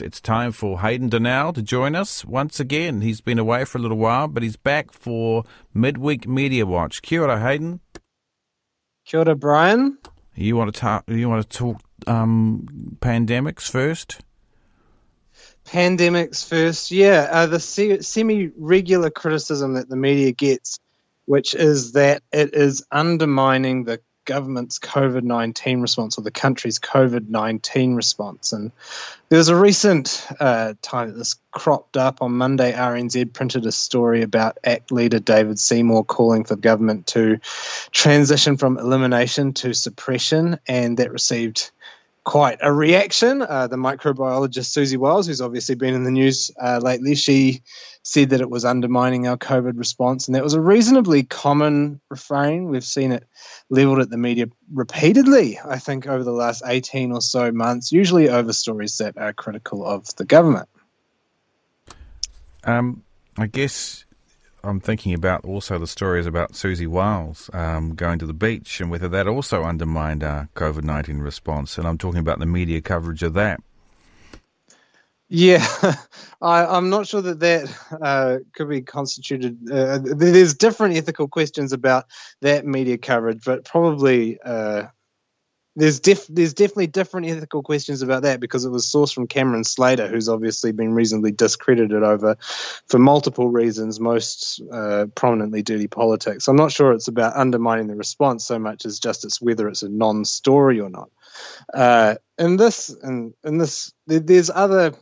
It's time for Hayden Donnell to join us once again. He's been away for a little while, but he's back for Midweek Mediawatch. Kia ora, Hayden. Kia ora, Bryan. You want to talk? You want to talk um, pandemics first? Pandemics first, yeah. Uh, the se- semi-regular criticism that the media gets, which is that it is undermining the government's COVID 19 response or the country's COVID 19 response. And there was a recent uh, time that this cropped up on Monday. RNZ printed a story about ACT leader David Seymour calling for government to transition from elimination to suppression, and that received quite a reaction. Uh, the microbiologist Siouxsie Wiles, who's obviously been in the news uh, lately, she said that it was undermining our COVID response, and that was a reasonably common refrain. We've seen it levelled at the media repeatedly, I think, over the last 18 or so months, usually over stories that are critical of the government. Um, I guess I'm thinking about also the stories about Siouxsie Wiles um, going to the beach and whether that also undermined our COVID 19 response. And I'm talking about the media coverage of that. Yeah, I, am not sure that that uh, could be constituted. Uh, there's different ethical questions about that media coverage, but probably uh, there's there's definitely different ethical questions about that because it was sourced from Cameron Slater, who's obviously been reasonably discredited over for multiple reasons, most uh, prominently dirty politics. I'm not sure it's about undermining the response so much as just it's whether it's a non-story or not. Uh, in this, and this, there's other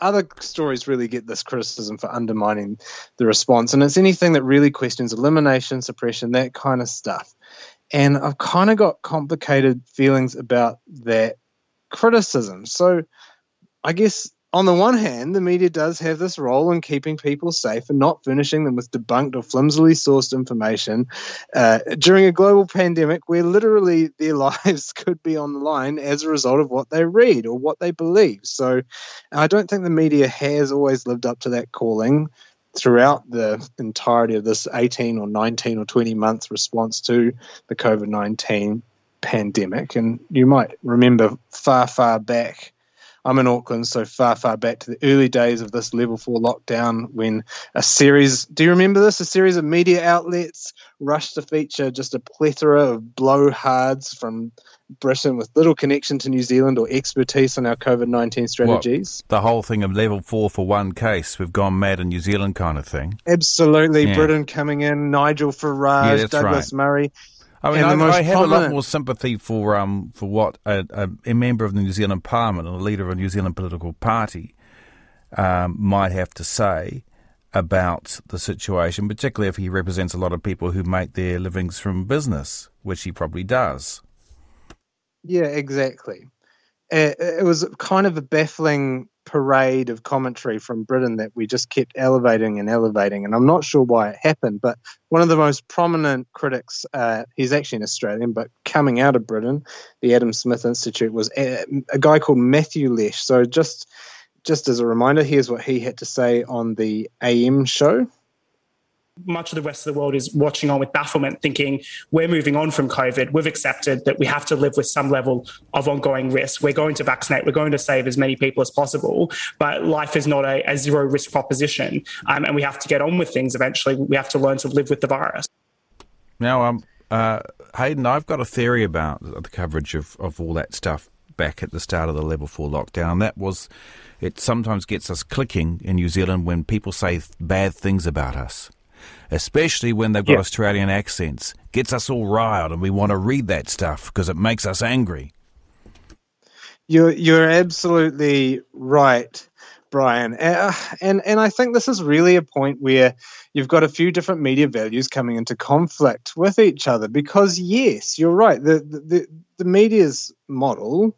other stories really get this criticism for undermining the response, and it's anything that really questions elimination, suppression, that kind of stuff. And I've kind of got complicated feelings about that criticism. So I guess on the one hand, the media does have this role in keeping people safe and not furnishing them with debunked or flimsily sourced information uh, during a global pandemic where literally their lives could be on the line as a result of what they read or what they believe. So I don't think the media has always lived up to that calling throughout the entirety of this 18 or 19 or 20 month response to the COVID 19 pandemic. And you might remember far, far back. I'm in Auckland, so far, far back to the early days of this level four lockdown when a series, do you remember this? A series of media outlets rushed to feature just a plethora of blowhards from Britain with little connection to New Zealand or expertise on our COVID 19 strategies. What, the whole thing of level four for one case, we've gone mad in New Zealand kind of thing. Absolutely. Yeah. Britain coming in, Nigel Farage, yeah, Douglas right. Murray. I mean, I, I, have a lot more sympathy for um for what a, a, a, member of the New Zealand Parliament and a leader of a New Zealand political party um, might have to say about the situation, particularly if he represents a lot of people who make their livings from business, which he probably does. Yeah, exactly. It, was kind of a baffling parade of commentary from Britain that we just kept elevating and elevating, and I'm not sure why it happened. But one of the most prominent critics, uh, he's actually an Australian, but coming out of Britain, the Adam Smith Institute, was a, a guy called Matthew Lesh. So just just as a reminder, here's what he had to say on the AM show much of the rest of the world is watching on with bafflement, thinking we're moving on from COVID. We've accepted that we have to live with some level of ongoing risk. We're going to vaccinate. We're going to save as many people as possible. But life is not a, a zero risk proposition. Um, and we have to get on with things eventually. We have to learn to live with the virus. Now, um, uh, Hayden, I've got a theory about the coverage of, of all that stuff back at the start of the level four lockdown. That was, it sometimes gets us clicking in New Zealand when people say bad things about us especially when they've got Australian accents. Gets us all riled, and we want to read that stuff because it makes us angry. You're you're absolutely right, Bryan, uh, and and I think this is really a point where you've got a few different media values coming into conflict with each other. Because yes, you're right. The the the media's model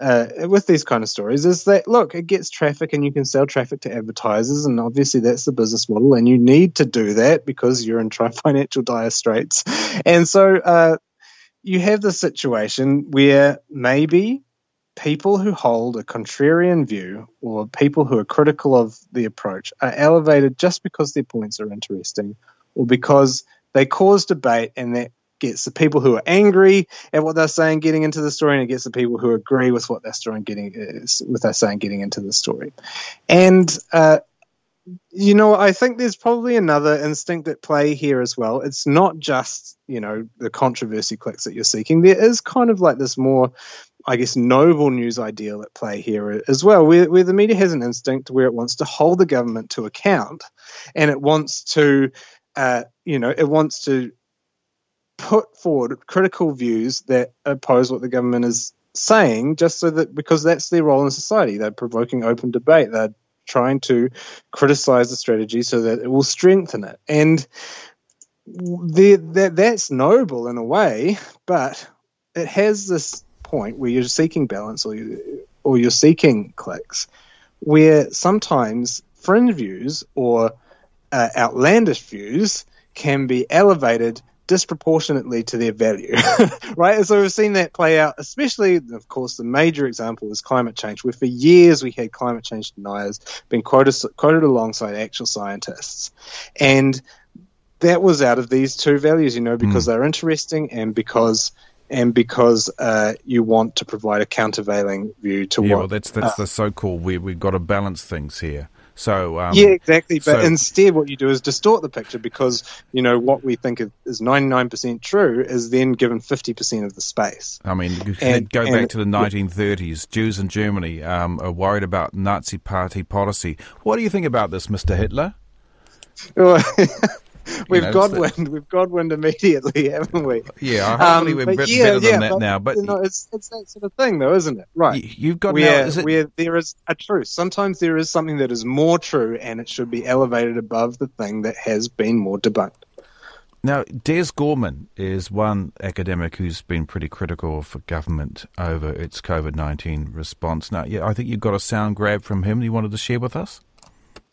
uh, with these kind of stories is that look, it gets traffic and you can sell traffic to advertisers, and obviously that's the business model, and you need to do that because you're in financial dire straits, and so uh, you have the situation where maybe people who hold a contrarian view or people who are critical of the approach are elevated just because their points are interesting or because they cause debate and that gets the people who are angry at what they're saying getting into the story, and it gets the people who agree with what they're story getting with they're saying getting into the story. And uh, you know, I think there's probably another instinct at play here as well. It's not just you know the controversy clicks that you're seeking. There is kind of like this more I guess, noble news ideal at play here as well, where, where the media has an instinct where it wants to hold the government to account and it wants to, uh, you know, it wants to put forward critical views that oppose what the government is saying, just so that because that's their role in society. They're provoking open debate. They're trying to criticize the strategy so that it will strengthen it. And that that's noble in a way, but it has this point where you're seeking balance or you or you're seeking clicks, where sometimes fringe views or uh, outlandish views can be elevated disproportionately to their value, right? And so we've seen that play out, especially, of course, the major example is climate change, where for years we had climate change deniers being quoted, quoted alongside actual scientists. And that was out of these two values, you know, because mm. they're interesting and because and because uh, you want to provide a countervailing view to yeah, what. well, that's that's uh, the so-called we we've got to balance things here. So um, yeah, exactly. But so, instead, what you do is distort the picture because you know what we think is ninety nine percent true is then given fifty percent of the space. I mean, and, go and, back to the nineteen thirties. Jews in Germany um, are worried about Nazi Party policy. What do you think about this, Mister Hitler? we've know, Godwin, we've Godwin immediately, haven't we? Yeah, hopefully um, we're better, yeah, better than yeah, that now. But you know, it's it's that sort of thing, though, isn't it? Right? You've got where, now, it... where there is a truth. Sometimes there is something that is more true, and it should be elevated above the thing that has been more debunked. Now, Des Gorman is one academic who's been pretty critical of government over its COVID 19 response. Now, yeah, I think you've got a sound grab from him you wanted to share with us?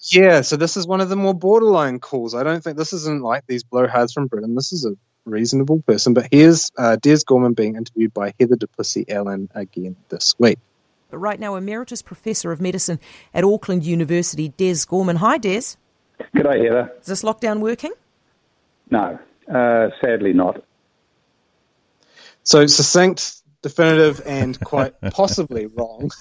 Yeah, so this is one of the more borderline calls. I don't think this isn't like these blowhards from Britain. This is a reasonable person. But here's uh, Des Gorman being interviewed by Heather du Plessis-Allen again this week. But right now, Emeritus Professor of Medicine at Auckland University, Des Gorman. Hi, Des. G'day, Heather. Is this lockdown working? No, uh, sadly not. So succinct, definitive and quite possibly wrong.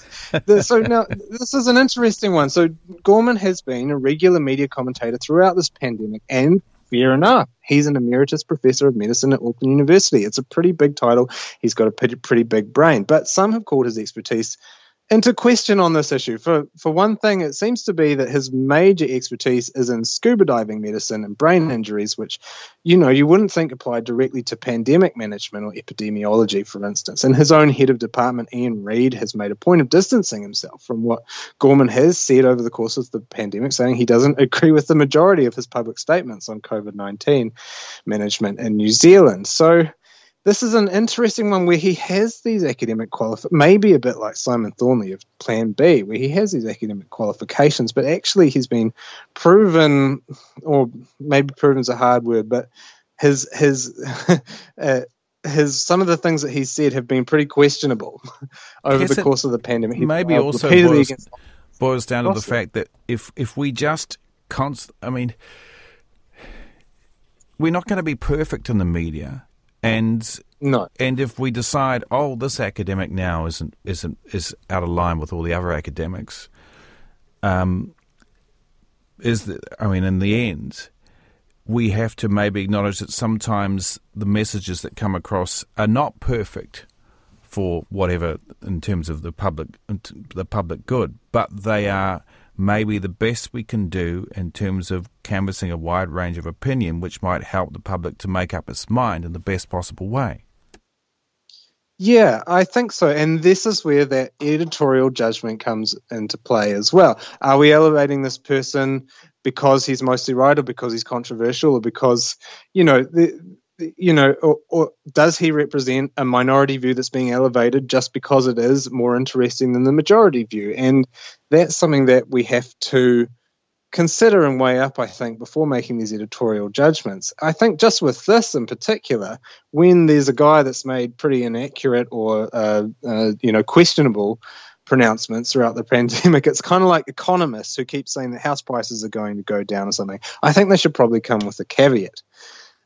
so now this is an interesting one. So Gorman has been a regular media commentator throughout this pandemic, and fair enough, he's an emeritus professor of medicine at Auckland University. It's a pretty big title. He's got a pretty, pretty big brain, but some have called his expertise into question on this issue. For for one thing, it seems to be that his major expertise is in scuba diving medicine and brain injuries, which you know you wouldn't think applied directly to pandemic management or epidemiology, for instance. And his own head of department, Ian Reid, has made a point of distancing himself from what Gorman has said over the course of the pandemic, saying he doesn't agree with the majority of his public statements on COVID nineteen management in New Zealand. So this is an interesting one where he has these academic qualifications, maybe a bit like Simon Thornley of Plan B, where he has these academic qualifications, but actually he's been proven, or maybe proven is a hard word, but his his uh, his some of the things that he said have been pretty questionable over the course of the pandemic. He, maybe also boils, boils down to the fact that if if we just const, I mean, we're not going to be perfect in the media and no. And if we decide, oh, this academic now isn't isn't is out of line with all the other academics, um, is the, I mean, in the end, we have to maybe acknowledge that sometimes the messages that come across are not perfect for whatever in terms of the public the public good, but they are maybe the best we can do in terms of canvassing a wide range of opinion, which might help the public to make up its mind in the best possible way. Yeah, I think so. And this is where that editorial judgment comes into play as well. Are we elevating this person because he's mostly right or because he's controversial or because, you know, the, you know, or, or, does he represent a minority view that's being elevated just because it is more interesting than the majority view? And that's something that we have to consider and weigh up, I think, before making these editorial judgments. I think just with this in particular, when there's a guy that's made pretty inaccurate or, uh, uh, you know, questionable pronouncements throughout the pandemic, it's kind of like economists who keep saying that house prices are going to go down or something. I think they should probably come with a caveat.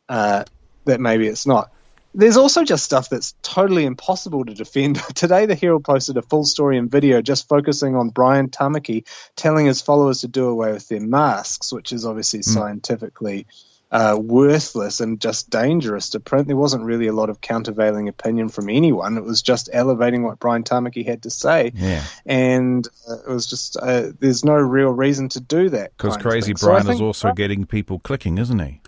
Uh, that maybe it's not. there's also just stuff that's totally impossible to defend. Today, the Herald posted a full story and video just focusing on Brian Tamaki telling his followers to do away with their masks, which is obviously mm. scientifically uh, worthless and just dangerous to print. There wasn't really a lot of countervailing opinion from anyone. It was just elevating what Brian Tamaki had to say. Yeah. And uh, it was just, uh, there's no real reason to do that. Because Crazy Brian so is also getting people clicking, isn't he?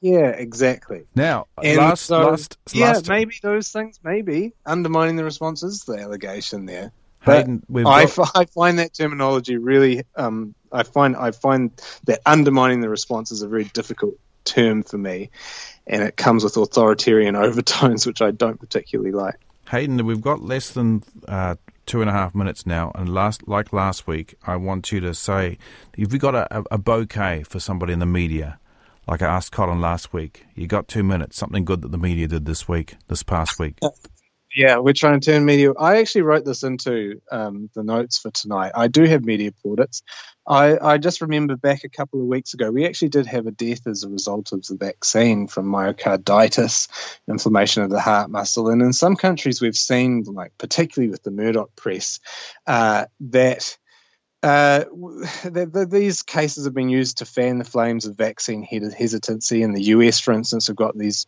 Yeah, exactly. Now, and last, so, last, yeah, last maybe those things, maybe undermining the responses, the allegation there. Hayden, I, got... I find that terminology really, um, I find I find that undermining the response is a very difficult term for me, and it comes with authoritarian overtones, which I don't particularly like. Hayden, we've got less than uh, two and a half minutes now, and last, like last week, I want you to say, if we got a, a bouquet for somebody in the media, like I asked Colin last week. You got two minutes. Something good that the media did this week, this past week. Yeah, we're trying to turn media. I actually wrote this into um, the notes for tonight. I do have media plaudits. I, I just remember back a couple of weeks ago, we actually did have a death as a result of the vaccine from myocarditis, inflammation of the heart muscle. And in some countries, we've seen, like particularly with the Murdoch press, uh, that uh, the, the, these cases have been used to fan the flames of vaccine hesitancy. In the US, for instance, we've got these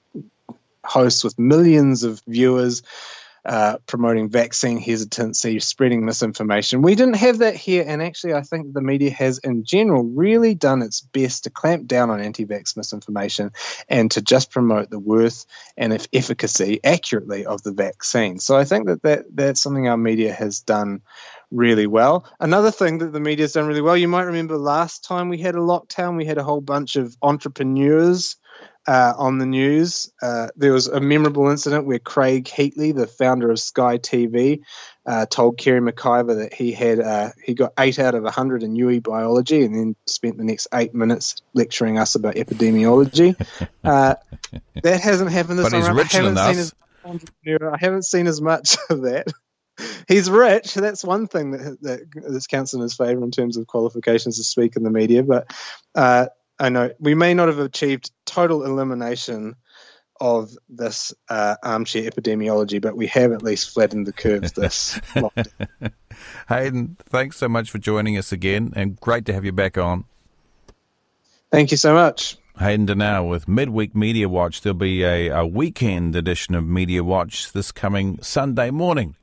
hosts with millions of viewers uh, promoting vaccine hesitancy, spreading misinformation. We didn't have that here, and actually, I think the media has, in general, really done its best to clamp down on anti vax misinformation and to just promote the worth and efficacy accurately of the vaccine. So I think that, that that's something our media has done really well. Another thing that the media's done really well, you might remember last time we had a lockdown, we had a whole bunch of entrepreneurs uh, on the news. Uh, there was a memorable incident where Craig Heatley, the founder of Sky TV, uh, told Kerre McIvor that he had uh, he got eight out of hundred in UE biology, and then spent the next eight minutes lecturing us about epidemiology. Uh, that hasn't happened this but time. He's rich I haven't enough. seen as I haven't seen as much of that. He's rich. That's one thing that, that, counts in his favour in terms of qualifications to speak in the media. But uh, I know we may not have achieved total elimination of this uh, armchair epidemiology, but we have at least flattened the curves this Hayden, thanks so much for joining us again, and great to have you back on. Thank you so much. Hayden Donnell with Midweek Mediawatch. There'll be a, a weekend edition of Mediawatch this coming Sunday morning.